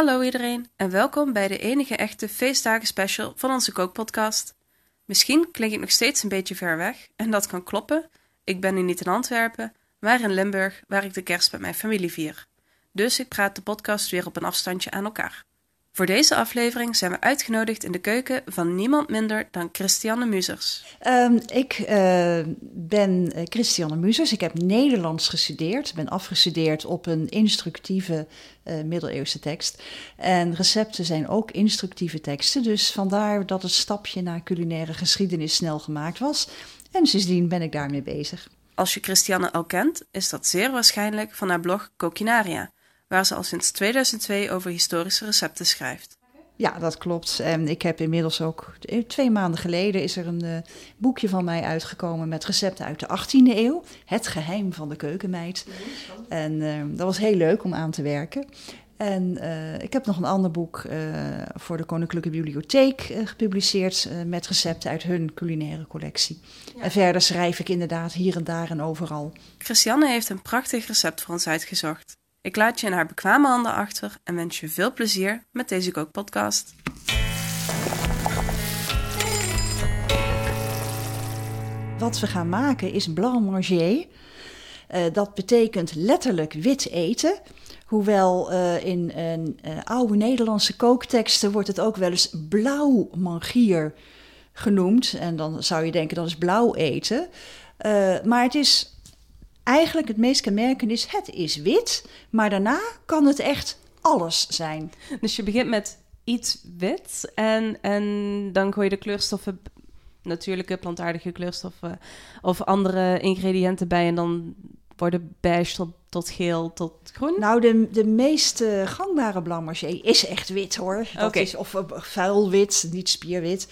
Hallo iedereen en welkom bij de enige echte feestdagen special van onze kookpodcast. Misschien klink ik nog steeds een beetje ver weg en dat kan kloppen. Ik ben nu niet in Antwerpen, maar in Limburg waar ik de kerst met mijn familie vier. Dus ik praat de podcast weer op een afstandje aan elkaar. Voor deze aflevering zijn we uitgenodigd in de keuken van niemand minder dan Christiane Muzers. Um, ik uh, ben Christiane Muzers. Ik heb Nederlands gestudeerd. ben afgestudeerd op een instructieve uh, middeleeuwse tekst. En recepten zijn ook instructieve teksten. Dus vandaar dat het stapje naar culinaire geschiedenis snel gemaakt was. En sindsdien ben ik daarmee bezig. Als je Christiane al kent, is dat zeer waarschijnlijk van haar blog Coquinaria waar ze al sinds 2002 over historische recepten schrijft. Ja, dat klopt. En ik heb inmiddels ook twee maanden geleden is er een uh, boekje van mij uitgekomen met recepten uit de 18e eeuw. Het geheim van de keukenmeid. En uh, dat was heel leuk om aan te werken. En uh, ik heb nog een ander boek voor de Koninklijke Bibliotheek gepubliceerd met recepten uit hun culinaire collectie. Ja. En verder schrijf ik inderdaad hier en daar en overal. Christiane heeft een prachtig recept voor ons uitgezocht. Ik laat je in haar bekwame handen achter en wens je veel plezier met deze kookpodcast. Wat we gaan maken is blanc manger. Uh, dat betekent letterlijk wit eten. Hoewel uh, in uh, oude Nederlandse kookteksten wordt het ook wel eens blauw mangier genoemd. En dan zou je denken dat is blauw eten. maar het is eigenlijk het meest kenmerkend is, het is wit, maar daarna kan het echt alles zijn. Dus je begint met iets wit en, en dan gooi je de kleurstoffen, natuurlijke plantaardige kleurstoffen of andere ingrediënten bij en dan worden beige tot, tot geel tot groen? Nou, de, de meest gangbare blanc is echt wit hoor. Dat is, of uh, vuil wit, niet spierwit.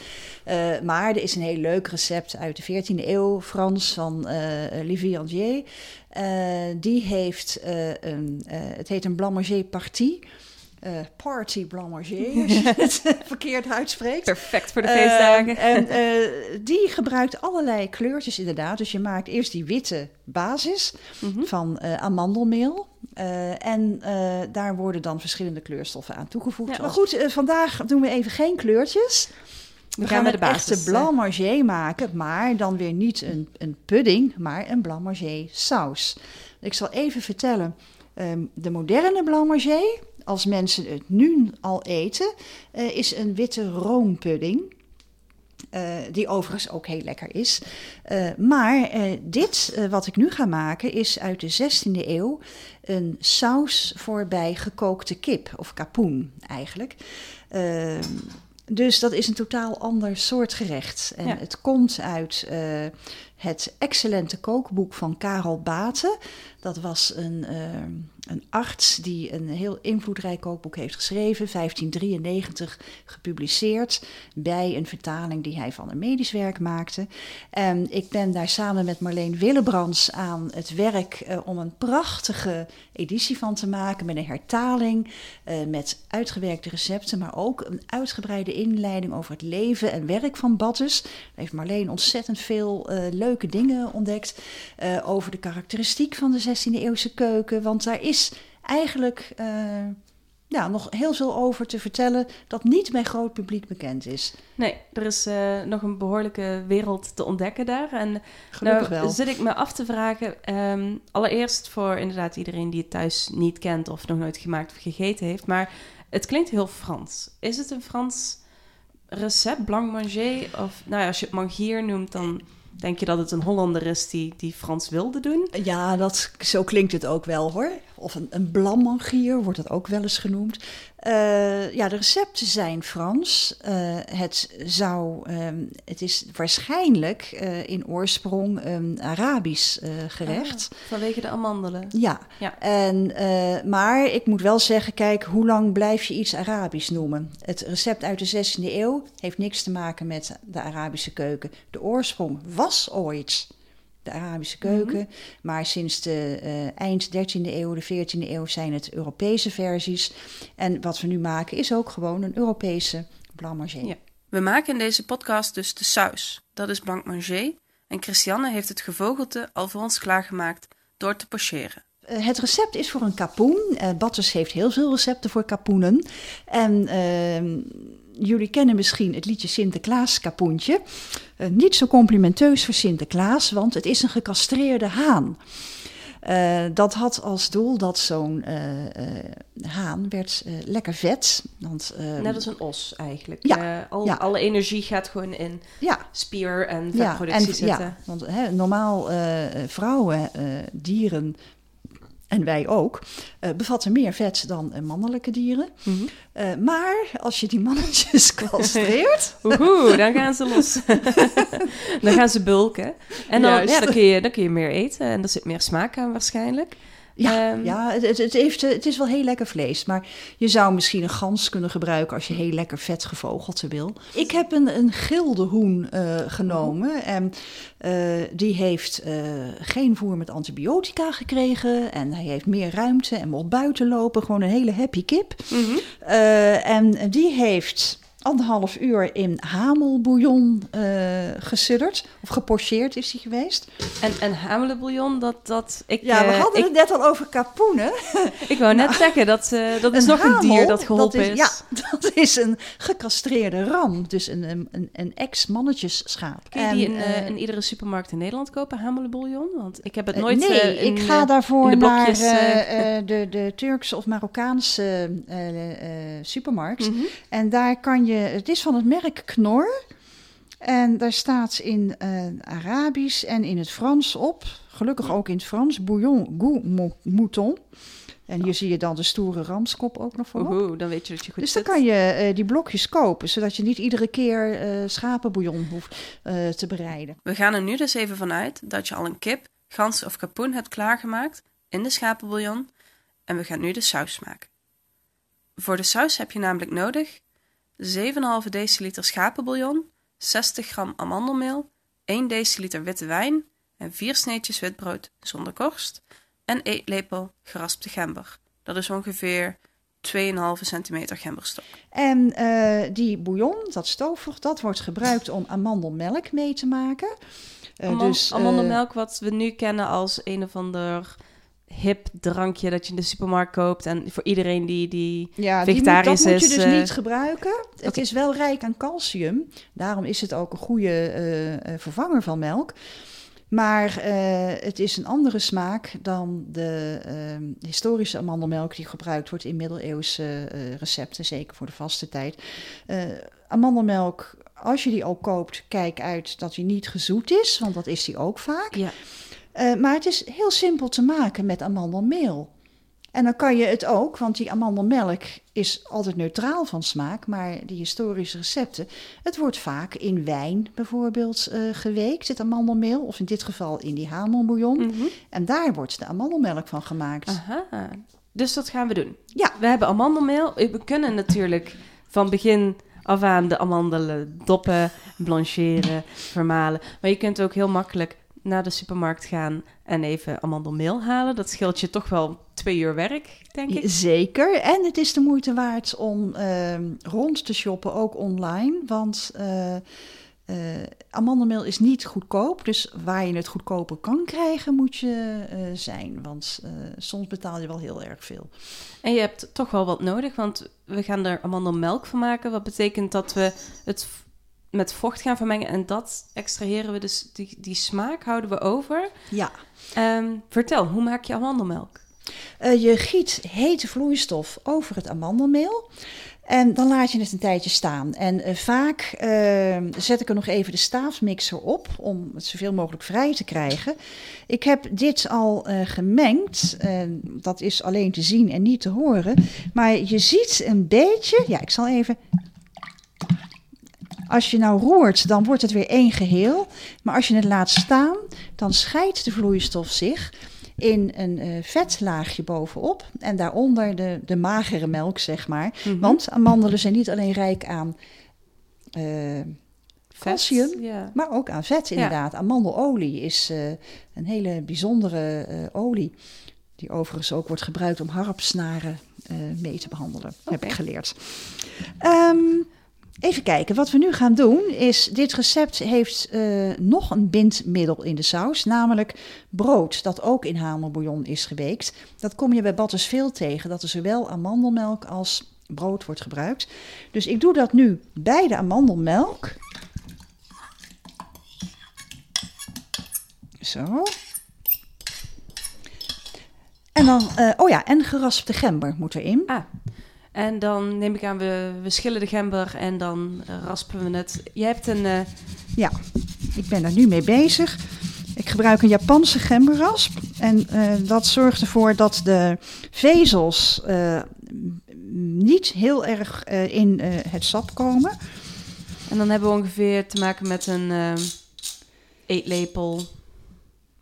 Uh, maar er is een heel leuk recept uit de 14e eeuw, Frans, van uh, Olivier Angier. die heeft een, het heet een blanc partie. Uh, party blanc manger, als je het verkeerd uitspreekt. Perfect voor de feestdagen. Uh, en uh, die gebruikt allerlei kleurtjes inderdaad. Dus je maakt eerst die witte basis mm -hmm. van amandelmeel. en daar worden dan verschillende kleurstoffen aan toegevoegd. Ja, maar goed, vandaag doen we even geen kleurtjes. We, we gaan, gaan de basis, echte blanc manger maken, maar dan weer niet een, een pudding, maar een blanc manger saus. Ik zal even vertellen. Um, de moderne blanc manger, als mensen het nu al eten, uh, is een witte roompudding. Uh, die overigens ook heel lekker is. Uh, maar dit wat ik nu ga maken is uit de 16e eeuw een saus voor bij gekookte kip, of kapoen eigenlijk. Ehm, dus dat is een totaal ander soort gerecht. En ja. het komt uit het excellente kookboek van Karel Baten. Dat was een, uh, een arts die een heel invloedrijk kookboek heeft geschreven, 1593 gepubliceerd, bij een vertaling die hij van een medisch werk maakte. En ik ben daar samen met Marleen Willebrands aan het werk uh, om een prachtige editie van te maken met een hertaling, uh, met uitgewerkte recepten, maar ook een uitgebreide inleiding over het leven en werk van Battes. Daar heeft Marleen ontzettend veel uh, leuke dingen ontdekt over de karakteristiek van de 16e eeuwse keuken, want daar is eigenlijk uh, ja, nog heel veel over te vertellen dat niet bij groot publiek bekend is. Nee, er is uh, nog een behoorlijke wereld te ontdekken daar. En Gelukkig nou wel. zit ik me af te vragen, um, allereerst voor inderdaad iedereen die het thuis niet kent of nog nooit gemaakt of gegeten heeft, maar het klinkt heel Frans. Is het een Frans recept, blanc manger? Of nou ja, als je het mangier noemt, dan Denk je dat het een Hollander is die, die Frans wilde doen? Ja, dat, zo klinkt het ook wel hoor. Of een, een wordt dat ook wel eens genoemd. Uh, ja, de recepten zijn Frans. Uh, het, zou, um, het is waarschijnlijk uh, in oorsprong een Arabisch gerecht. Ah, vanwege de amandelen. Ja, ja. En, maar ik moet wel zeggen, kijk, hoe lang blijf je iets Arabisch noemen? Het recept uit de 16e eeuw heeft niks te maken met de Arabische keuken. De oorsprong was ooit de Arabische keuken. Mm -hmm. Maar sinds de uh, eind 13e eeuw, de 14e eeuw zijn het Europese versies. En wat we nu maken is ook gewoon een Europese blanc manger. Ja. We maken in deze podcast dus de saus. Dat is blanc manger. En Christiane heeft het gevogelte al voor ons klaargemaakt door te pocheren. Eh, het recept is voor een kapoen. Uh, Batters heeft heel veel recepten voor kapoenen. En ehm, jullie kennen misschien het liedje Sinterklaas kapoentje. Uh, niet zo complimenteus voor Sinterklaas, want het is een gecastreerde haan. Uh, dat had als doel dat zo'n uh, uh, haan werd lekker vet. Want, Net als een os eigenlijk. Ja, al, ja. Alle energie gaat gewoon in ja. spier- en vetproductie ja, en, zitten. Ja, want hè, normaal vrouwen, dieren en wij ook, uh, bevatten meer vet dan uh, mannelijke dieren. Mm -hmm. uh, maar als je die mannetjes castreert... Dan gaan ze los. dan gaan ze bulken. En dan, ja, dan, kun je, dan kun je meer eten en er zit meer smaak aan waarschijnlijk. Ja, um, ja het, het, heeft, het is wel heel lekker vlees. Maar je zou misschien een gans kunnen gebruiken als je heel lekker vet gevogelte wil. Ik heb een, een gilde hoen uh, genomen. En uh, die heeft uh, geen voer met antibiotica gekregen. En hij heeft meer ruimte en mocht buiten lopen. Gewoon een hele happy kip. Mm -hmm. en die heeft anderhalf uur in hamelbouillon uh, gesudderd. Of gepocheerd is hij geweest. En, en hamelbouillon, dat... dat ik, ja, we uh, hadden ik, het net al over kapoenen. ik wou net nou, zeggen, dat, uh, dat is nog hamel, een dier dat geholpen dat is, is. Ja, dat is een gecastreerde ram. Dus een, een, een, een ex-mannetjesschaap. Kun je die in, in, iedere supermarkt in Nederland kopen, hamelbouillon? Want ik heb het nooit Nee, in, ik ga daarvoor naar de, de Turkse of Marokkaanse supermarkt. Mm -hmm. En daar kan je het is van het merk Knor. En daar staat in uh, Arabisch en in het Frans op. Gelukkig ook in het Frans. Bouillon goût mouton. En hier zie je dan de stoere ramskop ook nog voor. Oeh, dan weet je dat je goed Dus dan kan je uh, die blokjes kopen, zodat je niet iedere keer uh, schapenbouillon hoeft uh, te bereiden. We gaan er nu dus even vanuit dat je al een kip, gans of kapoen hebt klaargemaakt in de schapenbouillon. En we gaan nu de saus maken. Voor de saus heb je namelijk nodig 7,5 deciliter schapenbouillon, 60 gram amandelmeel, 1 deciliter witte wijn en 4 sneetjes witbrood zonder korst en eetlepel geraspte gember. Dat is ongeveer 2,5 centimeter gemberstok. En uh, die bouillon, dat stoofvocht, dat wordt gebruikt om amandelmelk mee te maken. Uh, Aman dus, uh, amandelmelk, wat we nu kennen als een of ander hip drankje dat je in de supermarkt koopt. En voor iedereen die, die ja, vegetarisch die is... dat moet je dus uh, niet gebruiken. Het is wel rijk aan calcium. Daarom is het ook een goede uh, vervanger van melk. Maar uh, het is een andere smaak dan de uh, historische amandelmelk die gebruikt wordt in middeleeuwse recepten, zeker voor de vaste tijd. amandelmelk, als je die ook koopt, kijk uit dat die niet gezoet is, want dat is die ook vaak. Ja. Uh, maar het is heel simpel te maken met amandelmeel. En dan kan je het ook, want die amandelmelk is altijd neutraal van smaak, maar die historische recepten, het wordt vaak in wijn bijvoorbeeld uh, geweekt, het amandelmeel, of in dit geval in die hamelbouillon. Mm -hmm. En daar wordt de amandelmelk van gemaakt. Aha. Dus dat gaan we doen. Ja. We hebben amandelmeel. We kunnen natuurlijk van begin af aan de amandelen doppen, blancheren, vermalen. Maar je kunt ook heel makkelijk naar de supermarkt gaan en even amandelmeel halen. Dat scheelt je toch wel twee uur werk, denk ik. Zeker. En het is de moeite waard om uh, rond te shoppen, ook online. Want uh, uh, amandelmeel is niet goedkoop. Dus waar je het goedkoper kan krijgen, moet je zijn. Want soms betaal je wel heel erg veel. En je hebt toch wel wat nodig, want we gaan er amandelmelk van maken. Wat betekent dat we het met vocht gaan vermengen. En dat extraheren we dus, die, die smaak houden we over. Ja. Um, vertel, hoe maak je amandelmelk? Uh, je giet hete vloeistof over het amandelmeel. En dan laat je het een tijdje staan. En uh, vaak uh, zet ik er nog even de staafmixer op om het zoveel mogelijk vrij te krijgen. Ik heb dit al uh, gemengd. dat is alleen te zien en niet te horen. Maar je ziet een beetje. Ja, ik zal even als je nou roert, dan wordt het weer één geheel. Maar als je het laat staan, dan scheidt de vloeistof zich in een uh, vetlaagje bovenop. En daaronder de, de magere melk, zeg maar. Mm -hmm. Want amandelen zijn niet alleen rijk aan uh, calcium, maar ook aan vet inderdaad. Ja. Amandelolie is uh, een hele bijzondere olie. Die overigens ook wordt gebruikt om harpsnaren mee te behandelen, okay. heb ik geleerd. Um, Even kijken, wat we nu gaan doen is, dit recept heeft uh, nog een bindmiddel in de saus, namelijk brood, dat ook in hamelbouillon is geweekt. Dat kom je bij Batters veel tegen, dat er zowel amandelmelk als brood wordt gebruikt. Dus ik doe dat nu bij de amandelmelk. Zo. En dan, uh, oh ja, en geraspte gember moet erin. Ah. En dan neem ik aan, we, we schillen de gember en dan raspen we het. Je hebt een... Uh... Ja, ik ben daar nu mee bezig. Ik gebruik een Japanse gemberrasp. En uh, dat zorgt ervoor dat de vezels uh, niet heel erg in het sap komen. En dan hebben we ongeveer te maken met een eetlepel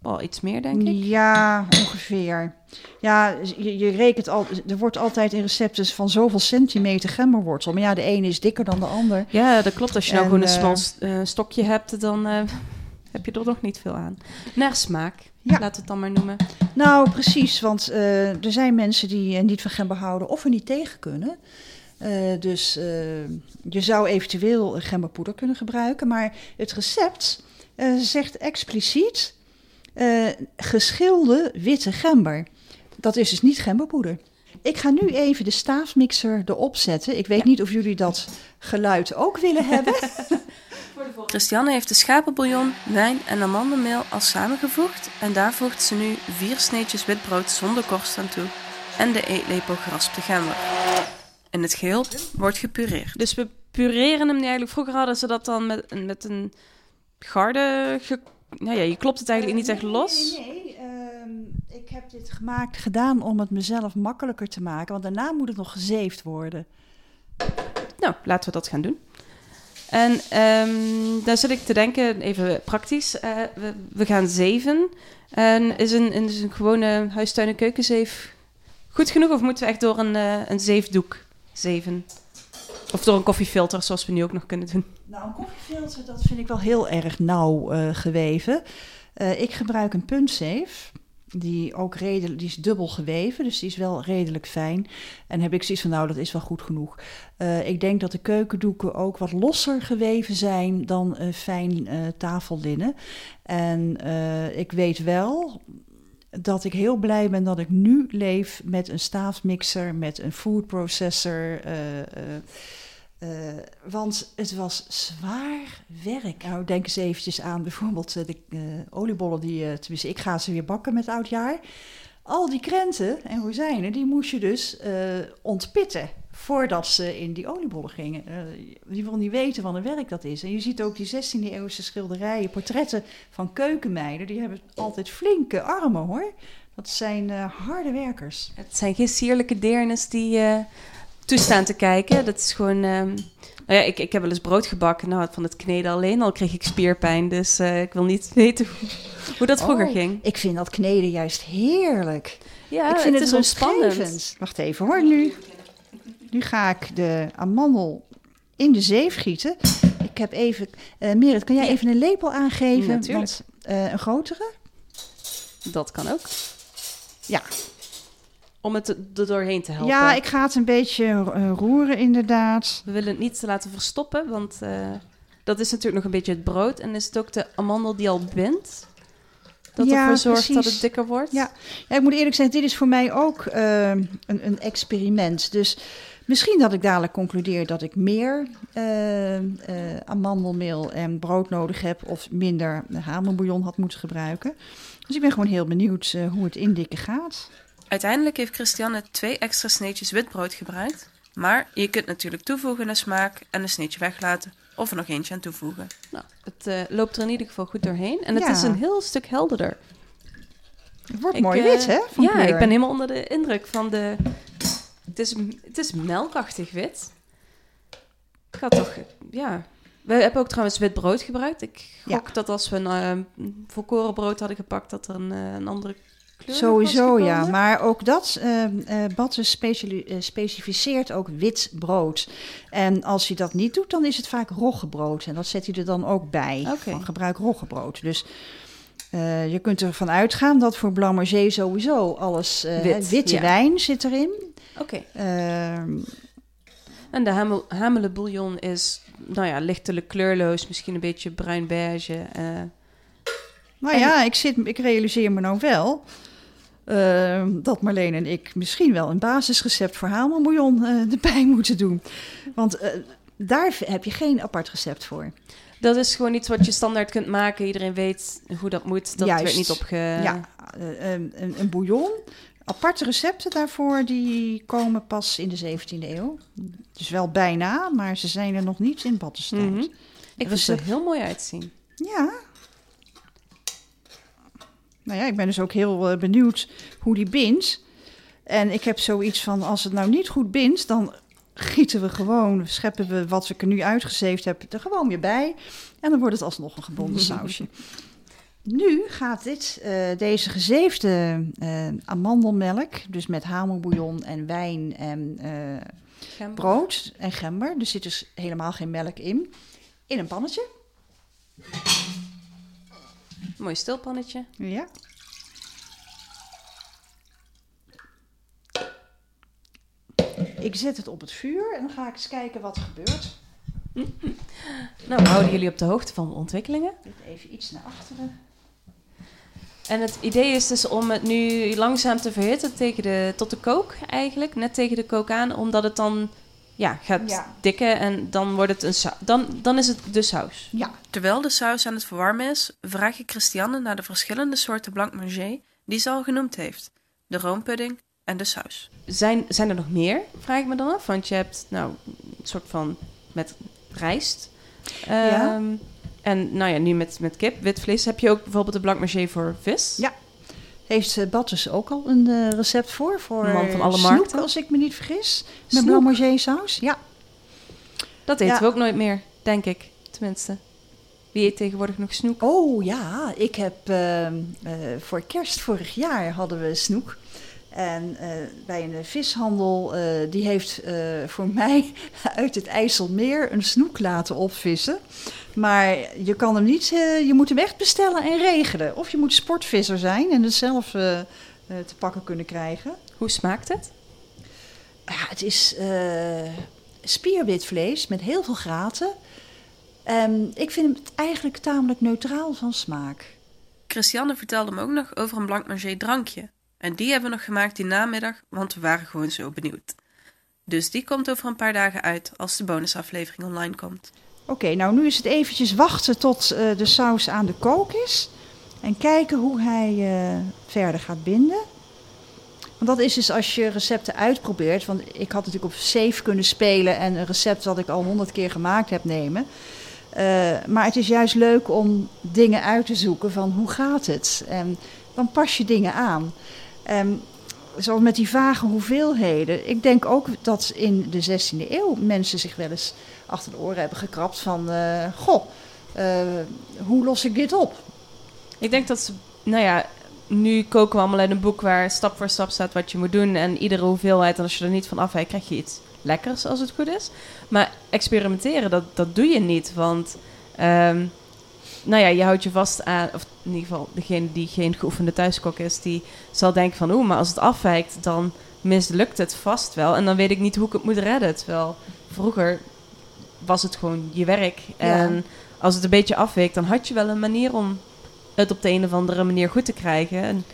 al iets meer, denk ik. Ja, ongeveer. Ja, je, je rekent al, er wordt altijd in recepten van zoveel centimeter gemberwortel. Maar ja, de ene is dikker dan de ander. Ja, dat klopt. Als je nou gewoon een smal uh, stokje hebt, dan uh, heb je er nog niet veel aan. Naar smaak, ja. laat het dan maar noemen. Nou, precies. Want uh, er zijn mensen die niet van gember houden of er niet tegen kunnen. dus je zou eventueel gemberpoeder kunnen gebruiken. Maar het recept zegt expliciet uh, geschilde witte gember. Dat is dus niet gemberpoeder. Ik ga nu even de staafmixer erop zetten. Ik weet niet of jullie dat geluid ook willen hebben. Christiane heeft de schapenbouillon, wijn en amandelmeel al samengevoegd en daar voegt ze nu vier sneetjes witbrood zonder korst aan toe en de eetlepel geraspte gember. En het geheel wordt gepureerd. Dus we pureren hem eigenlijk. Vroeger hadden ze dat dan met, met een garde nou ja, je klopt het eigenlijk niet echt los. Nee, nee, ehm, ik heb dit gemaakt, gedaan om het mezelf makkelijker te maken. Want daarna moet het nog gezeefd worden. Nou, laten we dat gaan doen. En um, daar zit ik te denken, even praktisch. Uh, we, we, gaan zeven. En is een, is een gewone huistuin- en keukenzeef goed genoeg? Of moeten we echt door een, uh, een zeefdoek zeven? Of door een koffiefilter, zoals we nu ook nog kunnen doen. Nou, een koffiefilter, dat vind ik wel heel erg nauw uh, geweven. Uh, ik gebruik een puntzeef. Die ook redelijk, die is dubbel geweven, dus die is wel redelijk fijn. En heb ik zoiets van, nou, dat is wel goed genoeg. Uh, ik denk dat de keukendoeken ook wat losser geweven zijn dan fijn tafellinnen. En ik weet wel dat ik heel blij ben dat ik nu leef met een staafmixer, met een food processor. Uh, uh, uh, want het was zwaar werk. Nou, denk eens eventjes aan bijvoorbeeld de oliebollen die, tenminste, ik ga ze weer bakken met oudjaar. Al die krenten en rozijnen, die moest je dus ontpitten voordat ze in die oliebollen gingen. Uh, die wil niet weten wat een werk dat is. En je ziet ook die 16e eeuwse schilderijen, portretten van keukenmeiden. Die hebben altijd flinke armen hoor. Dat zijn uh, harde werkers. Het zijn geen sierlijke deernes die uh, toestaan te kijken. Dat is gewoon... Um, nou ja, ik, ik heb wel eens brood gebakken. Nou, van het kneden alleen al kreeg ik spierpijn. Dus ik wil niet weten hoe, hoe dat vroeger oh, ging. Ik vind dat kneden juist heerlijk. Ja, ik vind het, het is spannend. Wacht even hoor, nu nu ga ik de amandel in de zeef gieten. Ik heb even... Uh, Merit, kan jij even een lepel aangeven? Natuurlijk. Want, uh, een grotere? Dat kan ook. Ja. Om het er doorheen te helpen. Ja, ik ga het een beetje uh, roeren inderdaad. We willen het niet te laten verstoppen, want dat is natuurlijk nog een beetje het brood. En is het ook de amandel die al bindt? Dat ja, ervoor zorgt dat het dikker wordt? Ja. ja, ik moet eerlijk zeggen, dit is voor mij ook een, een experiment. Dus Misschien dat ik dadelijk concludeer dat ik meer uh, uh, amandelmeel en brood nodig heb of minder hamelbouillon had moeten gebruiken. Dus ik ben gewoon heel benieuwd uh, hoe het indikken gaat. Uiteindelijk heeft Christiane twee extra sneetjes witbrood gebruikt. Maar je kunt natuurlijk toevoegen naar smaak en een sneetje weglaten of er nog eentje aan toevoegen. Nou, het loopt er in ieder geval goed doorheen en het ja. is een heel stuk helderder. Het wordt ik, mooi wit, hè? ja, kleur. ik ben helemaal onder de indruk van de het is, het is melkachtig wit. Ik ga toch, ja. We hebben ook trouwens wit brood gebruikt. Ik gok dat als we een uh, volkoren brood hadden gepakt, dat er een, uh, een andere kleur Sowieso, ja. Maar ook dat, uh, Batte specificeert ook wit brood. En als je dat niet doet, dan is het vaak roggebrood. En dat zet hij er dan ook bij. Okay. Van gebruik roggebrood. Dus... Uh, je kunt ervan uitgaan dat voor Blanc Marché sowieso alles uh, Wit, witte ja. wijn zit erin. Oké. Okay. Uh, en de hamel, hamele bouillon is nou ja, lichtelijk kleurloos, misschien een beetje bruin beige. Uh, nou en... ja, ik, zit, ik realiseer me nou wel uh, dat Marleen en ik misschien wel een basisrecept voor hamelbouillon uh, erbij moeten doen. Want uh, daar heb je geen apart recept voor. Dat is gewoon iets wat je standaard kunt maken. Iedereen weet hoe dat moet. Dat Juist. werd niet opge... Ja, een, een bouillon Aparte recepten daarvoor die komen pas in de 17e eeuw. Dus wel bijna, maar ze zijn er nog niet in Battenstijd. Mm -hmm. Ik vind ze er heel mooi uitzien. Ja. Nou ja, ik ben dus ook heel uh, benieuwd hoe die bindt. En ik heb zoiets van, als het nou niet goed bindt, dan gieten we gewoon, scheppen we wat ik er nu uitgezeefd heb, er gewoon weer bij. En dan wordt het alsnog een gebonden sausje. Nu gaat dit, uh, deze gezeefde uh, amandelmelk, dus met hamelbouillon en wijn en uh, brood en gember, er zit dus helemaal geen melk in, in een pannetje. Mooi stilpannetje. Ja. Ik zet het op het vuur en dan ga ik eens kijken wat er gebeurt. Nou, we houden jullie op de hoogte van de ontwikkelingen. Even iets naar achteren. En het idee is dus om het nu langzaam te verhitten tegen de, tot de kook eigenlijk. Net tegen de kook aan, omdat het dan ja, gaat dikken en dan, wordt het een dan, dan is het de saus. Ja. Terwijl de saus aan het verwarmen is, vraag ik Christiane naar de verschillende soorten blanc manger die ze al genoemd heeft. De roompudding en de saus. Zijn, zijn er nog meer, vraag ik me dan af. Want je hebt nou een soort van met rijst. Ja. Ehm, en nou ja, nu met, met kip, wit vlees. Heb je ook bijvoorbeeld de blanc manger voor vis? Ja. Heeft uh, Battes ook al een uh, recept voor? Voor Man van alle markten. als ik me niet vergis. Met blanc manger saus. Ja. Dat eten we ook nooit meer, denk ik. Tenminste. Wie eet tegenwoordig nog snoek? Oh ja, ik heb uh, voor kerst vorig jaar hadden we snoek. En uh, bij een vishandel, uh, die heeft uh, voor mij uit het IJsselmeer een snoek laten opvissen. Maar je kan hem niet, je moet hem echt bestellen en regelen. Of je moet sportvisser zijn en het zelf te pakken kunnen krijgen. Hoe smaakt het? Ja, het is spierwitvlees met heel veel graten. Um, ik vind het eigenlijk tamelijk neutraal van smaak. Christiane vertelde me ook nog over een blanc manger drankje. En die hebben we nog gemaakt die namiddag, want we waren gewoon zo benieuwd. Dus die komt over een paar dagen uit als de bonusaflevering online komt. Oké, nou nu is het eventjes wachten tot uh, de saus aan de kook is. En kijken hoe hij uh, verder gaat binden. Want dat is dus als je recepten uitprobeert. Want ik had natuurlijk op safe kunnen spelen en een recept dat ik al honderd keer gemaakt heb nemen. Uh, maar het is juist leuk om dingen uit te zoeken van hoe gaat het? En dan pas je dingen aan. Um, zo met die vage hoeveelheden. Ik denk ook dat in de 16e eeuw mensen zich wel eens achter de oren hebben gekrapt van... Uh, goh, uh, hoe los ik dit op? Ik denk dat ze... Nou ja, nu koken we allemaal in een boek waar stap voor stap staat wat je moet doen. En iedere hoeveelheid, en als je er niet van afwijkt, krijg je iets lekkers als het goed is. Maar experimenteren, dat, dat doe je niet. Want... Um, nou ja, je houdt je vast aan, of in ieder geval degene die geen geoefende thuiskok is, die zal denken van oeh, maar als het afwijkt, dan mislukt het vast wel. En dan weet ik niet hoe ik het moet redden. Terwijl vroeger was het gewoon je werk. En als het een beetje afweekt, dan had je wel een manier om het op de een of andere manier goed te krijgen. En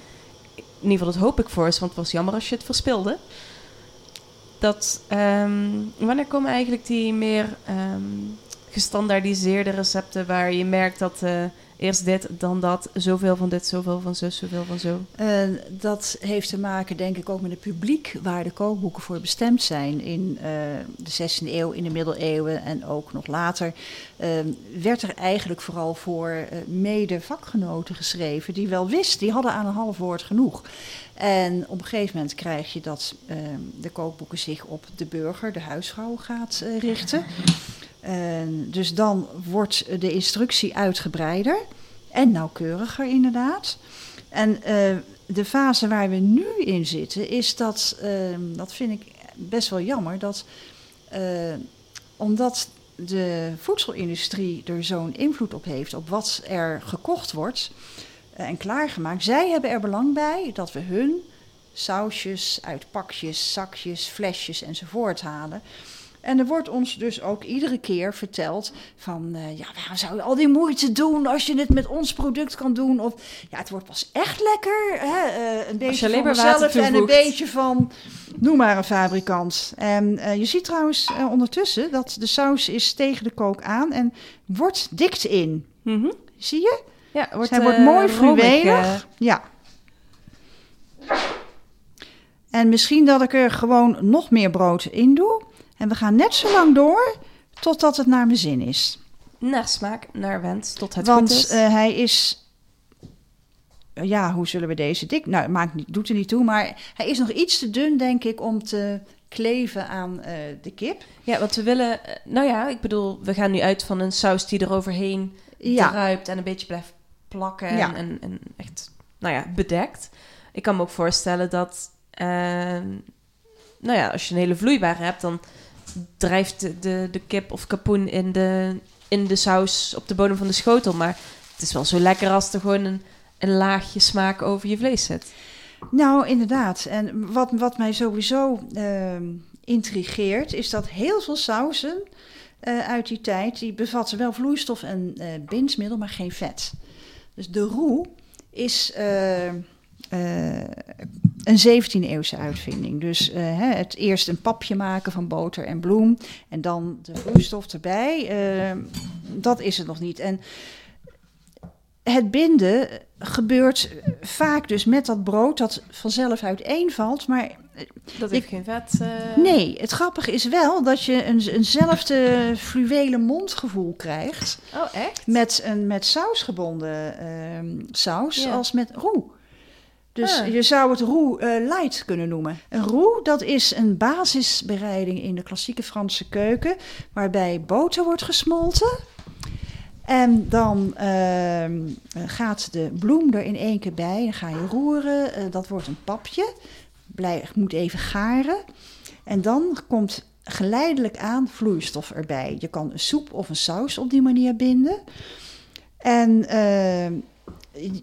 in ieder geval, dat hoop ik voor ze, want het was jammer als je het verspilde. Dat, um, wanneer komen eigenlijk die meer um, gestandaardiseerde recepten waar je merkt dat uh, eerst dit, dan dat, zoveel van dit, zoveel van zus, zoveel van zo? Uh, dat heeft te maken, denk ik, ook met het publiek waar de kookboeken voor bestemd zijn. In uh, de 16e eeuw, in de middeleeuwen en ook nog later, ehm, werd er eigenlijk vooral voor mede-vakgenoten geschreven die wel wisten, die hadden aan een half woord genoeg. En op een gegeven moment krijg je dat uh, de kookboeken zich op de burger, de huisvrouw, gaat richten. Dus dan wordt de instructie uitgebreider en nauwkeuriger inderdaad. En uh, de fase waar we nu in zitten is dat, uh, dat vind ik best wel jammer, dat uh, omdat de voedselindustrie er zo'n invloed op heeft op wat er gekocht wordt en klaargemaakt, zij hebben er belang bij dat we hun sausjes uit pakjes, zakjes, flesjes enzovoort halen. En er wordt ons dus ook iedere keer verteld van, eh, ja, waarom zou je al die moeite doen als je het met ons product kan doen? Of, ja, het wordt pas echt lekker, hè? eh, een beetje van mezelf en een beetje van, noem maar een fabrikant. En eh, je ziet trouwens ondertussen dat de saus is tegen de kook aan en wordt dikt in. Mhm. Zie je? Ja, wordt, Zij wordt mooi eh. Ja. En misschien dat ik er gewoon nog meer brood in doe. En we gaan net zo lang door totdat het naar mijn zin is. naar smaak, naar wens, tot het Want goed is. eh, hij is. Ja, hoe zullen we deze dik? Nou, maakt niet, doet er niet toe. Maar hij is nog iets te dun, denk ik, om te kleven aan eh, de kip. ja, want we willen... eh, nou ja, ik bedoel, we gaan nu uit van een saus die er overheen Ja, druipt en een beetje blijft plakken Ja. en, en, en echt, nou ja, bedekt. Ik kan me ook voorstellen dat, eh, nou ja, als je een hele vloeibare hebt, dan drijft de, de, de kip of kapoen in de, in de saus op de bodem van de schotel. Maar het is wel zo lekker als er gewoon een, een laagje smaak over je vlees zit. Nou, inderdaad. En wat, wat mij sowieso ehm, intrigeert, is dat heel veel sauzen eh, uit die tijd, die bevatten wel vloeistof en bindsmiddel, maar geen vet. Dus de roe is eh, een 17e eeuwse uitvinding. Dus eh, hè, het eerst een papje maken van boter en bloem en dan de vloeistof erbij. eh, dat is het nog niet. En het binden gebeurt vaak dus met dat brood dat vanzelf uiteenvalt. Maar Dat heeft geen vet. eh. nee, het grappige is wel dat je een, eenzelfde fluwelen mondgevoel krijgt Oh, echt? met een met saus gebonden ehm, saus Ja. als met roe. Dus Ah. je zou het roe eh, light kunnen noemen. Een roe, dat is een basisbereiding in de klassieke Franse keuken, waarbij boter wordt gesmolten. En dan ehm, gaat de bloem er in één keer bij. Dan ga je roeren. eh, dat wordt een papje. Blijf, moet even garen. En dan komt geleidelijk aan vloeistof erbij. Je kan een soep of een saus op die manier binden. En ehm,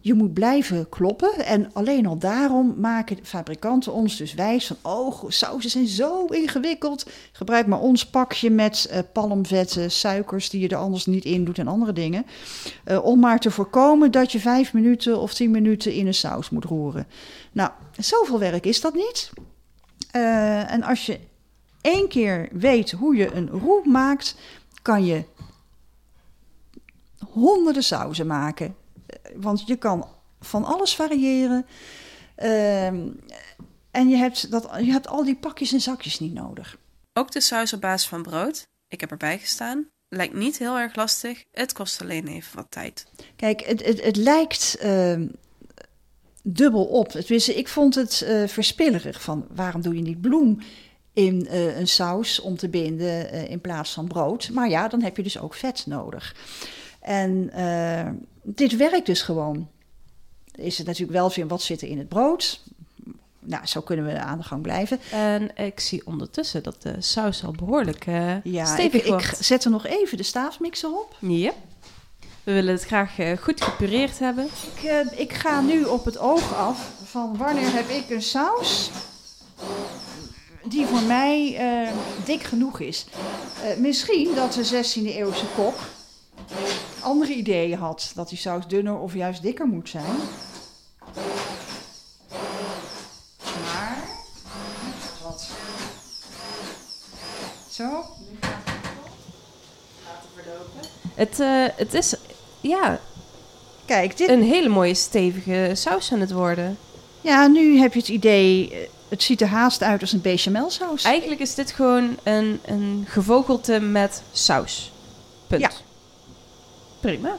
je moet blijven kloppen. En alleen al daarom maken fabrikanten ons dus wijs van... oh, sausen zijn zo ingewikkeld. Gebruik maar ons pakje met eh, palmvetten, suikers die je er anders niet in doet en andere dingen. Eh, om maar te voorkomen dat je vijf minuten of tien minuten in een saus moet roeren. Nou, zoveel werk is dat niet. Eh, en als je één keer weet hoe je een roe maakt... kan je honderden sauzen maken. Eh, Want je kan van alles variëren. Ehm, en je hebt, dat, je hebt al die pakjes en zakjes niet nodig. Ook de saus op basis van brood, ik heb erbij gestaan, lijkt niet heel erg lastig. Het kost alleen even wat tijd. Kijk, het, het, het lijkt ehm, dubbel op. Tenminste, ik vond het eh verspillerig. Van waarom doe je niet bloem in eh, een saus om te binden in plaats van brood? Maar ja, dan heb je dus ook vet nodig. En eh, dit werkt dus gewoon. Is het natuurlijk wel weer wat zit er in het brood? Nou, zo kunnen we aan de gang blijven. En ik zie ondertussen dat de saus al behoorlijk eh Ja, ik, stevig ik wordt. zet er nog even de staafmixer op. Ja. We willen het graag eh, goed gepureerd hebben. Ik, ik ga nu op het oog af van wanneer heb ik een saus die voor mij dik genoeg is. Misschien dat de 16e eeuwse kok andere ideeën had. Dat die saus dunner of juist dikker moet zijn. Maar... Wat? Zo? Het, eh, het is ja, Kijk, dit, een hele mooie stevige saus aan het worden. ja, nu heb je het idee... eh, Het ziet er haast uit als een bechamelsaus. Eigenlijk is dit gewoon een, een gevogelte met saus. Punt. Ja. Prima.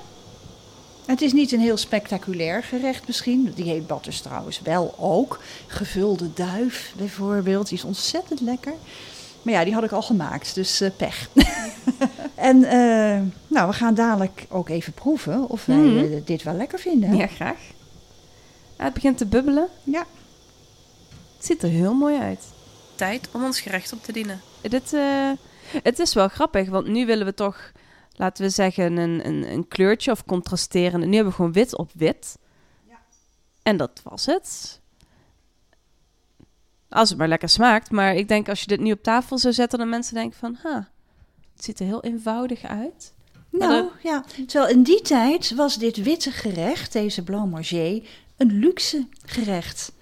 Het is niet een heel spectaculair gerecht misschien. Die heet Batters trouwens wel ook. Gevulde duif bijvoorbeeld. Die is ontzettend lekker. Maar ja, die had ik al gemaakt, dus eh, pech. en eh, nou, we gaan dadelijk ook even proeven of wij Mhm. eh, dit wel lekker vinden. Ja, graag. Ja, het begint te bubbelen. Ja. Het ziet er heel mooi uit. Tijd om ons gerecht op te dienen. Dit, eh, het is wel grappig, want nu willen we toch, laten we zeggen, een, een, een kleurtje of contrasteren. Nu hebben we gewoon wit op wit. Ja. En dat was het. Als het maar lekker smaakt. Maar ik denk als je dit nu op tafel zou zetten, dan mensen denken van, ha, het ziet er heel eenvoudig uit. Nou ja, terwijl in die tijd was dit witte gerecht, deze blanc manger, een luxe gerecht.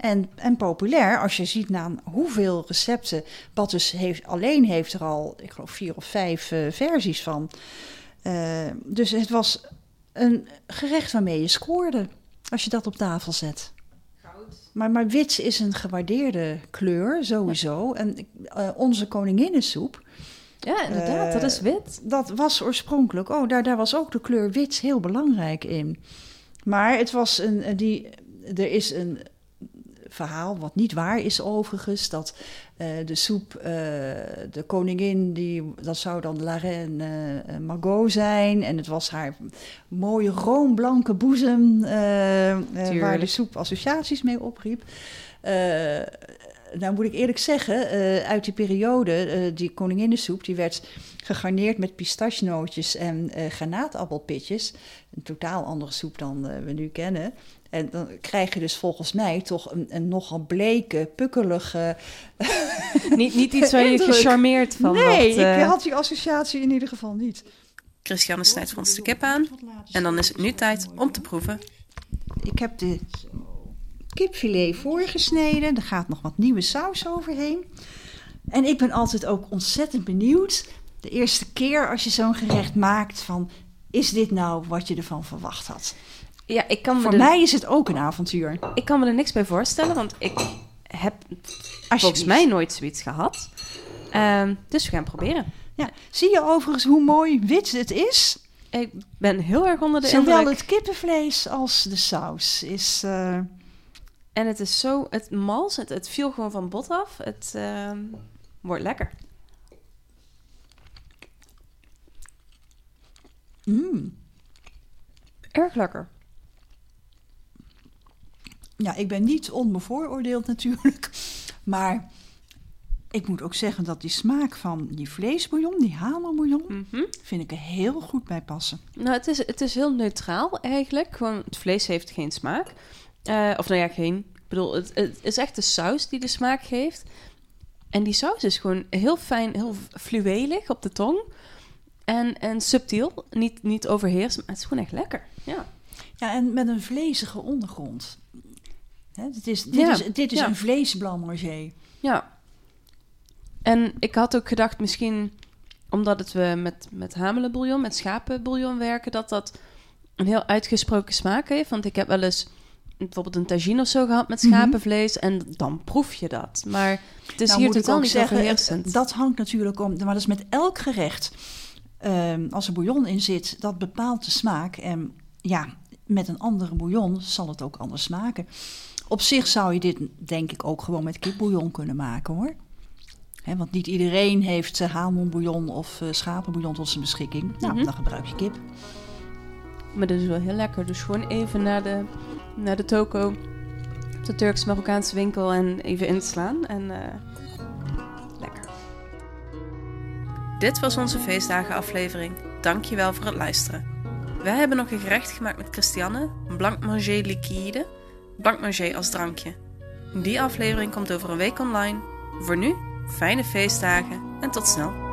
En, en populair, als je ziet naar hoeveel recepten. Battes heeft, alleen heeft er al, ik geloof, vier of vijf uh, versies van. Uh, dus het was een gerecht waarmee je scoorde als je dat op tafel zet. Goud. Maar, maar wit is een gewaardeerde kleur, sowieso. En uh, onze koninginnensoep. Ja, inderdaad, dat is wit. Dat was oorspronkelijk, oh, daar, daar was ook de kleur wit heel belangrijk in. Maar het was een, die, er is een verhaal, wat niet waar is overigens, dat uh, de soep, uh, de koningin, die, dat zou dan La Reine uh, Margot zijn. En het was haar mooie roomblanke boezem, waar de soep associaties mee opriep. nou moet ik eerlijk zeggen, uit die periode, die koninginnensoep, die werd gegarneerd met pistachenootjes en granaatappelpitjes. Een totaal andere soep dan we nu kennen. En dan krijg je dus volgens mij toch een, een nogal bleke, pukkelige. niet, niet iets waar je gecharmeerd van Nee, ik uh... had die associatie in ieder geval niet. Christiane snijdt van ons de kip aan. En dan is het nu tijd om te proeven. Ik heb de kipfilet voorgesneden. Er gaat nog wat nieuwe saus overheen. En ik ben altijd ook ontzettend benieuwd. De eerste keer als je zo'n gerecht maakt van... is dit nou wat je ervan verwacht had? Ja, ik kan Voor mij is het ook een avontuur. Ik kan me er niks bij voorstellen, want ik heb volgens mij nooit zoiets gehad. Um, dus we gaan proberen. Ja. Zie je overigens hoe mooi wit het is? Ik ben heel erg onder de Zowel indruk. Zowel het kippenvlees als de saus is... Uh... En het is zo... Het mals, het, het viel gewoon van bot af. Het uh, wordt lekker. Mm. Erg lekker. Ja, ik ben niet onbevooroordeeld natuurlijk. Maar ik moet ook zeggen dat die smaak van die vleesbouillon, die hamelbouillon, mm -hmm. vind ik er heel goed bij passen. Nou, het is, het is heel neutraal eigenlijk. Gewoon, het vlees heeft geen smaak. Uh, of nou ja, geen. Ik bedoel, het, het, is echt de saus die de smaak geeft. En die saus is gewoon heel fijn, heel fluwelig op de tong. En, en subtiel, niet, niet overheersend, maar het is gewoon echt lekker. Ja. Ja, en met een vlezige ondergrond. Hè, dit is, dit ja. is, dit is ja. een vleesblanc manger. Ja. En ik had ook gedacht, misschien omdat het we met, met hamelenbouillon, met schapenbouillon werken, dat dat een heel uitgesproken smaak heeft. Want ik heb wel eens bijvoorbeeld een tagine of zo gehad met schapenvlees mm -hmm. en dan proef je dat. Maar het is nou, hier totaal niet zeggen, overheersend. Dat hangt natuurlijk om, maar dat is met elk gerecht. Um, als er bouillon in zit, dat bepaalt de smaak. En ja, met een andere bouillon zal het ook anders smaken. Op zich zou je dit denk ik ook gewoon met kipbouillon kunnen maken hoor. He, want niet iedereen heeft uh, of uh, schapenbouillon tot zijn beschikking. Nou, mm -hmm. dan gebruik je kip. Maar dat is wel heel lekker. Dus gewoon even naar de, naar de toko, de Turks-Marokkaanse winkel en even inslaan. En uh, lekker. Dit was onze feestdagen aflevering. Dankjewel voor het luisteren. Wij hebben nog een gerecht gemaakt met Christiane, een blanc manger liquide, blanc manger als drankje. Die aflevering komt over een week online. Voor nu, fijne feestdagen en tot snel.